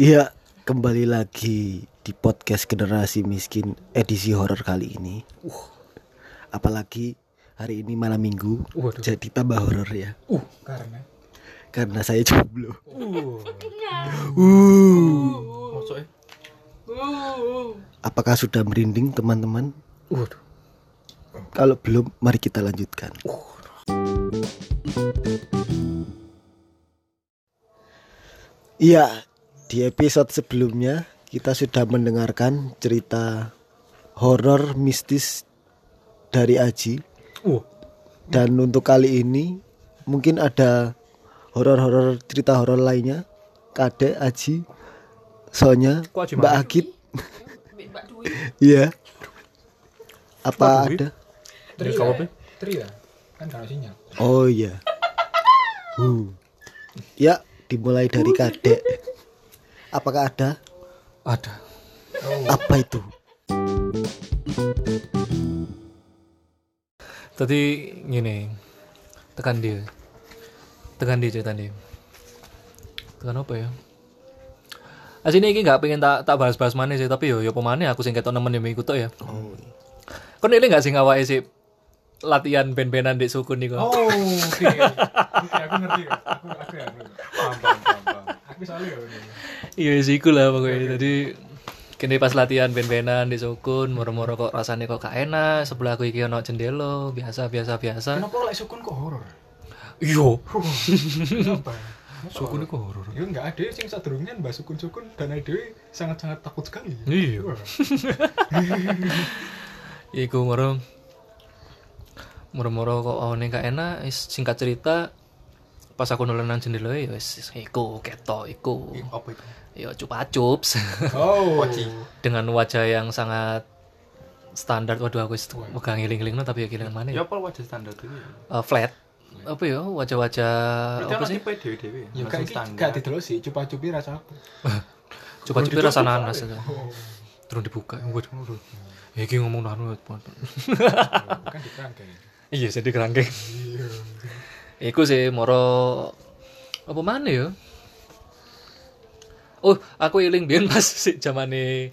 Iya, kembali lagi di podcast Generasi Miskin edisi horor kali ini. Uh, apalagi hari ini malam minggu, Waduh. jadi tambah horor ya. Uh, karena Karena saya jomblo. uh, Uh, maksudnya apakah sudah merinding teman-teman? waduh. Kalau belum, mari kita lanjutkan. Iya, di episode sebelumnya kita sudah mendengarkan cerita horor mistis dari Aji Uh, dan untuk kali ini mungkin ada horor-horor cerita horor lainnya. Kade Aji, Sonya, Mbak? Agit. Iya. Apa ada? Tri ya? Kan kalau sinyal. Oh iya. Huh. Ya, dimulai dari kadek. Apakah ada? Ada. Apa itu? Tadi gini, tekan dia, tekan dia cerita dia. Tekan apa ya? Asini ini nggak pengen tak tak bahas-bahas mana sih, tapi yo yo pemane aku sing ketok nemen yo ikut ya. Oh. Kon ini nggak sing awake sih latihan ben-benan di sukun nih kok. Oh, oke. Oke, aku ngerti. Aku aku ya. aku. Paham, paham, paham, ya. ini. Iya sih lah pokoknya. Tadi kini pas latihan ben-benan di sukun, moro-moro kok rasanya kok gak enak. Sebelah aku iki ono jendela, biasa biasa biasa. Kenapa lek sukun kok horor? Iyo, Kenapa? sukun itu horor. Ya enggak ada sing sadurunge mbak sukun-sukun dan ada sangat-sangat takut sekali. Iya. Iku moro moro-moro kok oh gak enak singkat cerita pas aku nulen nang jendela ya wis iku ketok iku Apa itu? ya cupa-cups Oh. dengan wajah yang sangat standar waduh aku wis megang ngiling-ngiling no, tapi ya ngiling mana ya Ya apa wajah standar itu ya? Eh, flat apa ya wajah-wajah Berarti apa sih tipe dewe-dewe. Ya kan gak didelok sih, cupa-cupi rasa apa? coba-coba rasa nanas itu Oh. terus dibuka waduh ya iki ngomong anu Kan dikerangkeng. iya jadi kerangkeng Iku sih moro apa mana ya? Oh, aku iling biyen pas si zamane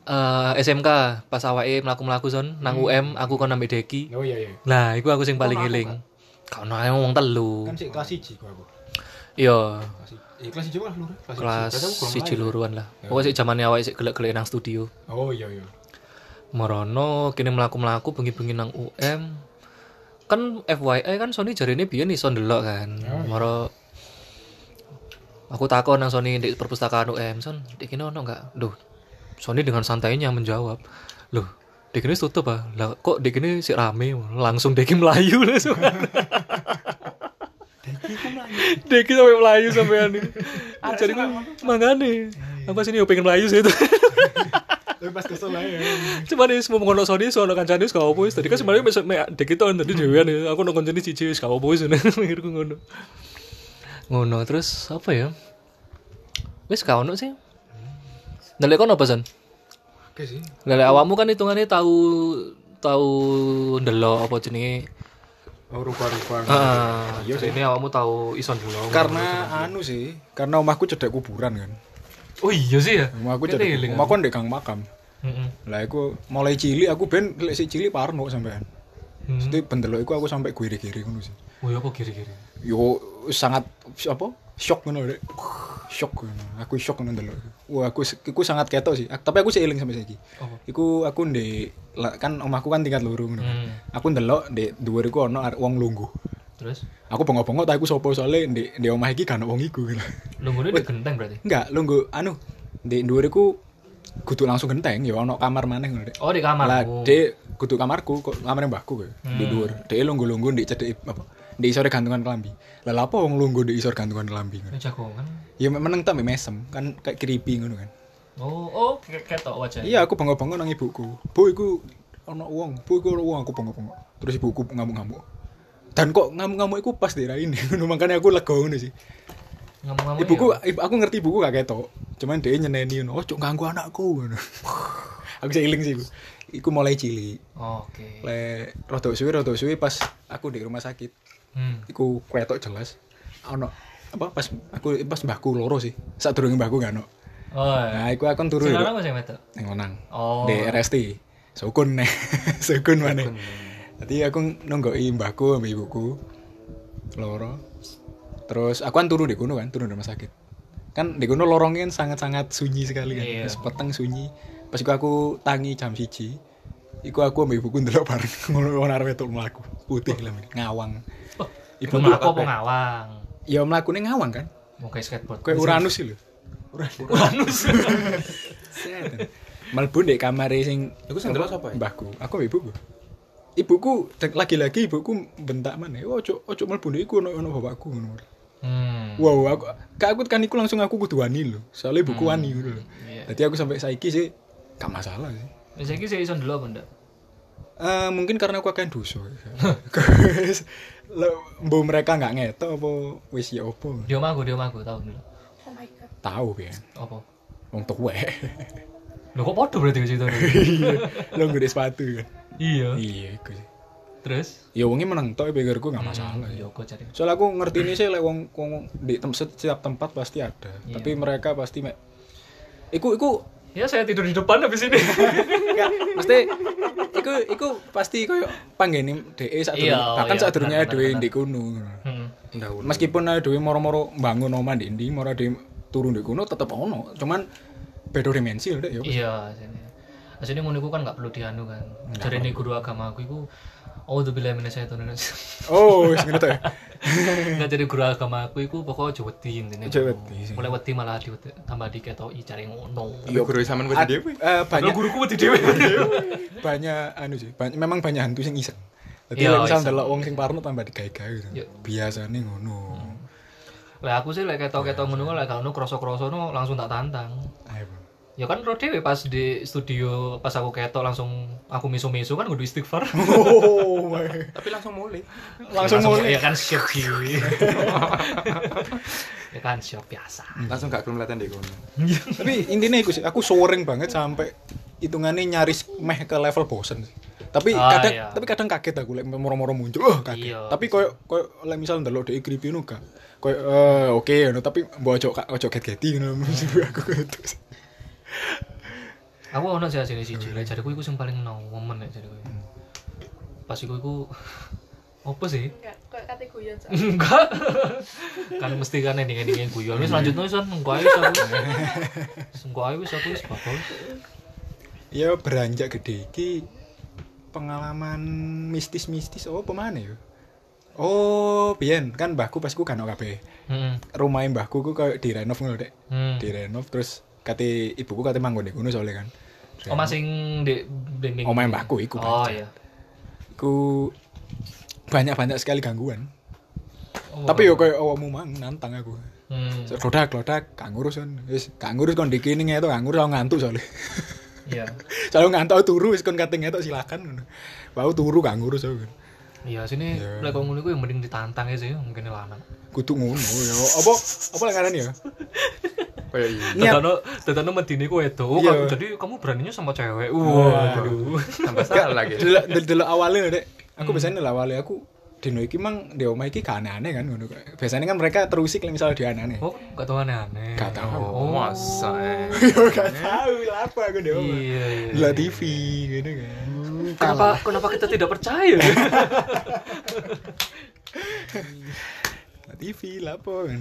eh SMK pas awake mlaku-mlaku son nang UM aku kon ambek Deki. Oh iya iya. Lah, iku aku sing paling iling. Kau ae ngomong telu. Kan sih kelas 1 kok aku. Iya, Kelas i- eh, kelas 1 lah lur. Kelas kelas Berarti aku kurang siji lain. luruan lah. Pokoknya sik zamane awake sik gelek-gelek nang studio. Oh iya iya. Merono kini mlaku-mlaku bengi-bengi nang UM. Kan FYI kan Sony jarine biyen iso ndelok kan. Moro aku takon nang Sony di perpustakaan UM, Son, di kene ono enggak? Duh. Sony dengan santainya menjawab, "Loh, di kene tutup ah. Lah kok di kene sih rame?" Langsung Deki melayu langsung. Deki sampai melayu sampean ini. Jadi mangane. Apa sih ini pengen melayu sih itu. Tapi pas kesel ya. Cuma nih semua mengono Sony soal kancane wis gak apa wis. Tadi kan sebenarnya besok mek dek itu tadi dhewean ya. Aku nang kancane siji wis gak apa wis mikirku ngono. Ngono terus apa ya? Wis gak ono sih. Ndelek kono apa Son? Oke sih. Awakmu kan hitungannya tahu tahu ndelok apa jenenge. Oh rupa-rupa. Ah, ini awakmu tahu ison ndelok. Karena anu sih, karena omahku cedek kuburan kan. Oh iya sih ya. Omahku Kene cedek. eling Omahku ndek gang makam. Lah aku mulai cilik aku ben lek sik cilik parno sampean. Hmm. Mesti bendelok iku aku sampai kiri-kiri ngono sih. Oh iya apa kiri-kiri? Yo sangat apa? Shock ngono Dek. Shock ngono. Aku shock ngono ndelok. Wah, aku iku sangat ketok sih. Tapi aku sih eling sampai saiki. Apa? Iku aku ndek kan omahku kan tingkat loro ngono. kan. Hmm. Aku ndelok ndek dhuwur iku arek wong lungguh. Terus Aku bengok-bengok tak iku sapa soalnya ndek ndek omah iki kan wong iku. gitu. lunggune di genteng berarti. Enggak, lungguh anu ndek dhuwur iku kudu langsung genteng ya ono kamar maneh ngono. Oh di kamar. Lah, dek kudu kamarku, kok kamar mbahku kok. Di Hmm. dhuwur. Dek lungguh-lungguh ndek cedek apa? Ndek isore gantungan kelambi. Lah apa wong lungguh ndek isor gantungan kelambi ngono. Ini jagongan. Ya meneng mbek mesem, kan kayak creepy ngono kan. Oh, oh, kayak ketok wajah. Iya, aku bengok-bengok nang ibuku. Bu iku ono wong, bu iku ono wong aku bengok-bengok. Terus ibuku ngamuk-ngamuk. Dan kok ngamuk-ngamuk iku pas daerah ini. Makanya aku lega ngono sih. Ngomong-ngomong. Ibuku, ya? ibu, aku ngerti ibuku gak ketok. Cuman dia nyeneni ngono, oh cuk ganggu anakku ngono. aku seiling sih iku. Iku mulai cilik. Oke. Le rada suwe rada suwe pas aku di rumah sakit. Hmm. Iku ketok jelas. Ono apa pas aku pas mbahku loro sih. Sadurunge mbahku gak ono. Oh. Nah, iku aku turu Sing lanang sing wedok? Ning Lonang. Oh. Di RST. Sukun nih. Sukun mana? Tadi aku nunggoki mbahku sama ibuku. Loro. Terus aku kan turu di kono kan, turu di rumah sakit. Kan di kono lorongnya kan sangat-sangat sunyi sekali kan. Iya. Terus peteng sunyi. Pas iku aku tangi jam siji. Iku aku sama ibuku ndelok bareng ngono ono arep wedok mlaku. Putih lah ngawang. Oh, Ibu mlaku apa ngawang? Ya mlakune ngawang kan. Mau kayak skateboard. Kayak Uranus sih lho. Uranus. Melbu ndek kamare sing Iku sing delok sapa ya? Mbahku. Aku ibuku. Ibuku dek- lagi-lagi ibuku bentak mana? Oh, ojo ojo melbu ndek iku ono ono bapakku ngono. Hmm. Wow, aku kak aku kan iku langsung aku kudu wani lho. Soalnya ibuku wani ngono lho. Iya. Jadi aku sampai saiki sih gak masalah sih. Wis iki sik iso ndelok apa ndak? Eh mungkin karena aku akan dosa. Lo mbok mereka nggak ngetok apa wis ya opo? Dia magu, dia magu tahu dulu. Tahu ya. Apa? Wong tuwek. Lho kok podo berarti? Iya. Lo gede sepatu kan. Iya. Iya, iku sih. Terus? Ya wongi menang tok pikirku gak masalah. ya. Yo kok cari. Soalnya aku ngerti ini sih lek wong wong di tem setiap tempat pasti ada. Iya. Tapi mereka pasti mek Iku iku Ya saya tidur di depan habis ini. enggak mesti iku iku pasti koyo panggene DE sak Iya, durunge- bahkan iya, sak durunge dhewe benar, di kono. Hmm. Meskipun ada dhewe moro-moro bangun omah di ndi, moro dhewe turun di kono tetep ono. Cuman beda dimensi lho Dek, ya. Iya, Asline ngono kan gak perlu dianu kan. Jadi ini guru agama aku iku Auzubillahi minasyaitonir rajim. Oh, wis ngono to ya. Enggak jadi guru agama aku iku pokoknya wedi sih. Mulai wedi malah di tambah diketoki cari ngono. Iya guru sampean kuwi Ad- dhewe. eh, banyak guruku wedi dhewe. banyak anu sih banyak, memang banyak hantu sing iseng jadi Iya, lek misal iseng. ndelok wong sing parno tambah digawe-gawe gitu. Iya. biasane ngono Lah aku sih lek ketok-ketok ngono lek gak ono kroso-kroso no langsung tak tantang. ayo. Ya kan ro dhewe pas di studio pas aku ketok langsung aku misu-misu kan kudu istighfar. oh. Tapi langsung mulai. langsung mulai Ya kan siap Kiwi. ya kan siap biasa. Langsung gak kelihatan deh tapi intinya aku sih aku sering banget sampai hitungannya nyaris meh ke level bosen sih. tapi Ah, kadang iya. tapi kadang kaget aku lek moro-moro muncul oh kaget Iya. tapi koyo koyo lek misal ndelok dhek creepy nu gak koyo eh oke ngono tapi mbok ojo ojo get-geti ngono aku gitu Aku ono sih asine siji lek jariku iku sing paling nomen lek jariku. Pas iku iku apa sih? Enggak, kok kate guyon. Enggak. kan mesti kan ending-endingnya guyon. Wis lanjutno wis engko ae aku. Engko ae wis aku wis bakal. ya beranjak gede iki pengalaman mistis-mistis oh pemana ya oh biyen kan mbahku pas ku kan kabeh Heeh. rumah mbahku ku kayak direnov ngono dek Hmm. direnov terus kate ibuku kate manggon di kono soalnya kan Oh masing di bimbing. Omahe mbahku iku, Oh iya. iku banyak-banyak sekali gangguan Oh, tapi yo kayak awakmu mang nantang aku Hmm. klodak klodak gak ngurus kan wis gak ngurus kon dikini ngeto gak ngurus ngantuk soalnya Iya. soalnya ngantuk turu wis kon kate ngetok silakan ngono Aku turu gak ngurus aku Iya sini Iya. lek ngono iku yang mending ditantang aja sih mungkin lanang. kudu ngono ya apa apa ngaran ya Kayak iya. Tetano tetano medine ku itu. Oh, Iya. jadi kamu beraninya sama cewek. Waduh. Tambah salah lagi. delok del- delok awalnya dek Hmm. aku biasanya delok awalnya aku dino iki mang di omah iki gak aneh-aneh kan ngono biasanya kan mereka terusik lah misalnya dia aneh-aneh Oh, gak tau aneh-aneh. Gak tahu. Oh, Masa eh. yo gak tahu lah apa aku di omah Iya, iya. delok TV gitu kan Kenapa kenapa kita tidak percaya? TV lah apa kan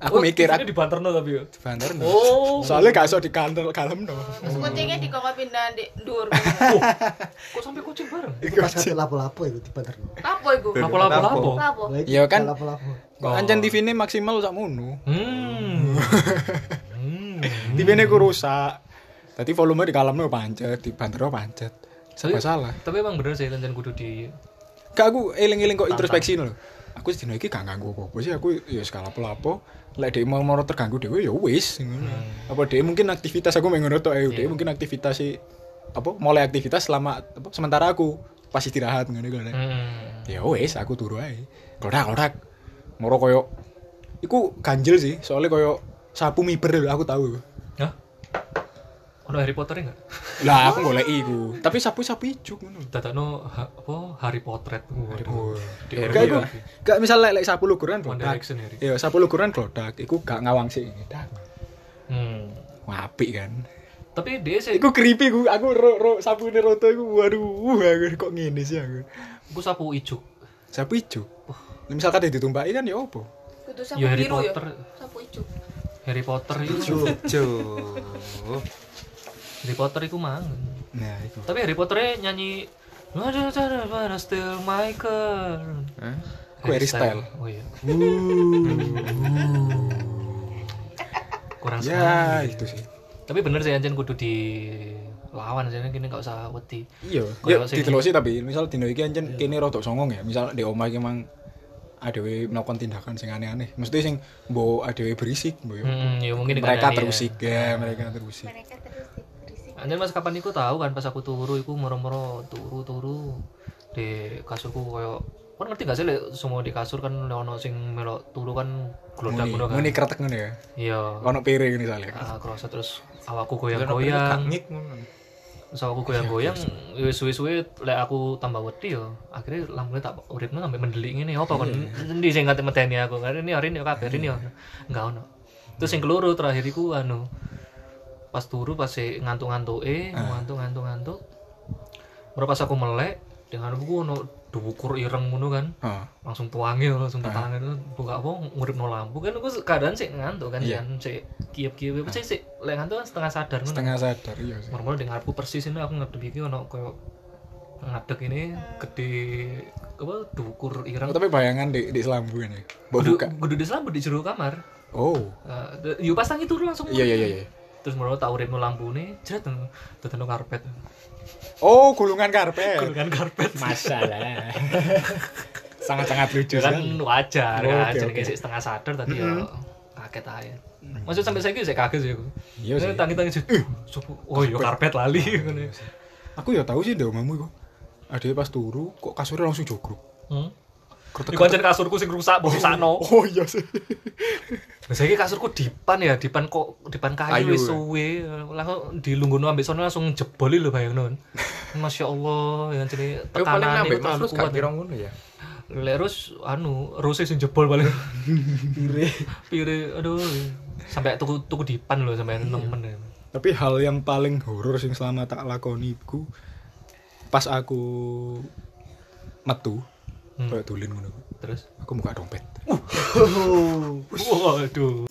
aku mikir aku di banterno tapi yo. banter Oh. soalnya gak iso di kantor kalem no Terus kucingnya dikokok pindah di dur. Kok sampai kucing bareng? Iku pas sampe lapo-lapo iku di Banter. Lapo iku? Lapo lapo lapo. Iya kan? Lapo-lapo. kok ancen TV ini maksimal sakmono Hmm. Hmm. TV ini ku rusak tadi volume di kalemnya pancet di banter pancet serba salah Tapi emang bener sih tencen kudu di Kak aku eling-eling kok introspeksi lho. Aku sedino iki gak ganggu apa-apa sih, aku ya skala lapo Lek dhek mau mau terganggu dhewe ya wis ngono. Apa dhek mungkin aktivitas aku mengono tok ae, dhek mungkin aktivitas sih apa mulai aktivitas selama apa, sementara aku pas istirahat ngono iku. Hmm. Ya wis aku turu ae. Klodak-klodak. Moro koyo iku ganjel sih, soalnya koyo sapu miber aku tahu. Ono Harry Potter enggak? Lah aku golek iku. Tapi sapu-sapu ijuk ngono. Dadakno ha, apa Harry Potter. Di Gak iku, gak misal lek sapu luguran One klodak. Direction Harry. Ya sapu luguran klodak, iku gak ngawang sih. Hmm. Apik kan. Tapi dia sih Iku creepy ku, aku ro, ro sapu ini roto iku waduh, aku kok ngene sih aku. aku sapu ijuk. Sapu ijo. Nah, misalkan dia ditumpaki kan ya opo? Kudu sapu Ya Harry biru ya. Potter. Sapu ijo. Harry Potter itu. Harry Potter itu mangan. Nah, iku. Tapi Harry Potternya nyanyi Ada ada ada still Michael. Ku Harry Style. Oh iya. Kurang sekali. Ya, itu sih. Tapi bener sih anjen kudu di lawan jadi gini gak usah wedi. Iya, ya ditelusi tapi misal dino iki anjen kene rodok songong ya. Misal di omah iki emang adewe melakukan tindakan sing aneh-aneh. Mesti sing mbok adewe berisik, mbok ya. Hmm, ya mungkin mereka dikandani ya. terusik ya, mereka terusik. Mereka terus berisik. Anjir mas kapan iku tahu kan pas aku turu iku moro-moro turu-turu di kasurku koyo kan ngerti gak sih lek semua di kasur kan lek ono sing melok turu kan glodak Muni, ngono kan. muni kretek ngono ya. Iya. Ono piring misalnya. Ah, kerasa terus awakku goyang-goyang. Terus aku goyang-goyang, ya suwe-suwe lek aku tambah wedi yo. Akhirnya lampunya tak uripnya sampai mendelik ngene apa kon endi sing ngate medeni aku. Kan ini hari ini kabeh ini yo. Enggak ono. Terus sing keloro terakhir iku anu pas turu pas si ngantuk-ngantuke, ngantuk-ngantuk-ngantuk. Baru pas aku melek dengan aku ono dukur ireng ngono kan. Heeh. langsung tuangi langsung tangan itu buka apa ngurip no lampu kan aku keadaan sih ngantuk kan Iya. kan sih kiep kiep apa sih sih lek ngantuk kan setengah sadar ngono Setengah sadar iya sih. normal di ngarepku persis ini aku ngadep iki ono koyo ngadeg ini gede apa dukur ireng Oh, tapi bayangan di di selambu ini. Buka. kudu di selambu di jero kamar Oh. Uh, yuk pasang itu langsung Iya iya iya iya. Terus mau tak urip no lampu nih jret tetan karpet Oh, gulungan karpet. gulungan karpet Masalah. Sangat-sangat lucu kan wajar Oh, kan oke, jadi sih setengah sadar tadi ya kaget aja maksud sampai saya saya kaget sih aku Iya sih. tangi tangi sih oh iya karpet lali ngono. Aku ya tahu sih ndek omamu iku. Ade pas turu kok kasurnya langsung jogrok. hmm. Iku kasurku sing rusak, mbok rusakno. Oh iya sih. Lah saiki kasurku dipan ya, dipan kok dipan kayu wis ya. suwe. Langsung dilungguhno ambek sono langsung jebol lho bayangno. Masya Allah, ya jadi tekanan itu terlalu kuat. kira ngono ya. Lerus anu, rose sing jebol paling. Pire. Pire, aduh. Sampai tuku tuku dipan lho sampai nemen. ya. Tapi hal yang paling horor sing selama tak lakoni iku pas aku metu Hmm. kayak tulin ngono. Terus Aku buka dompet. waduh.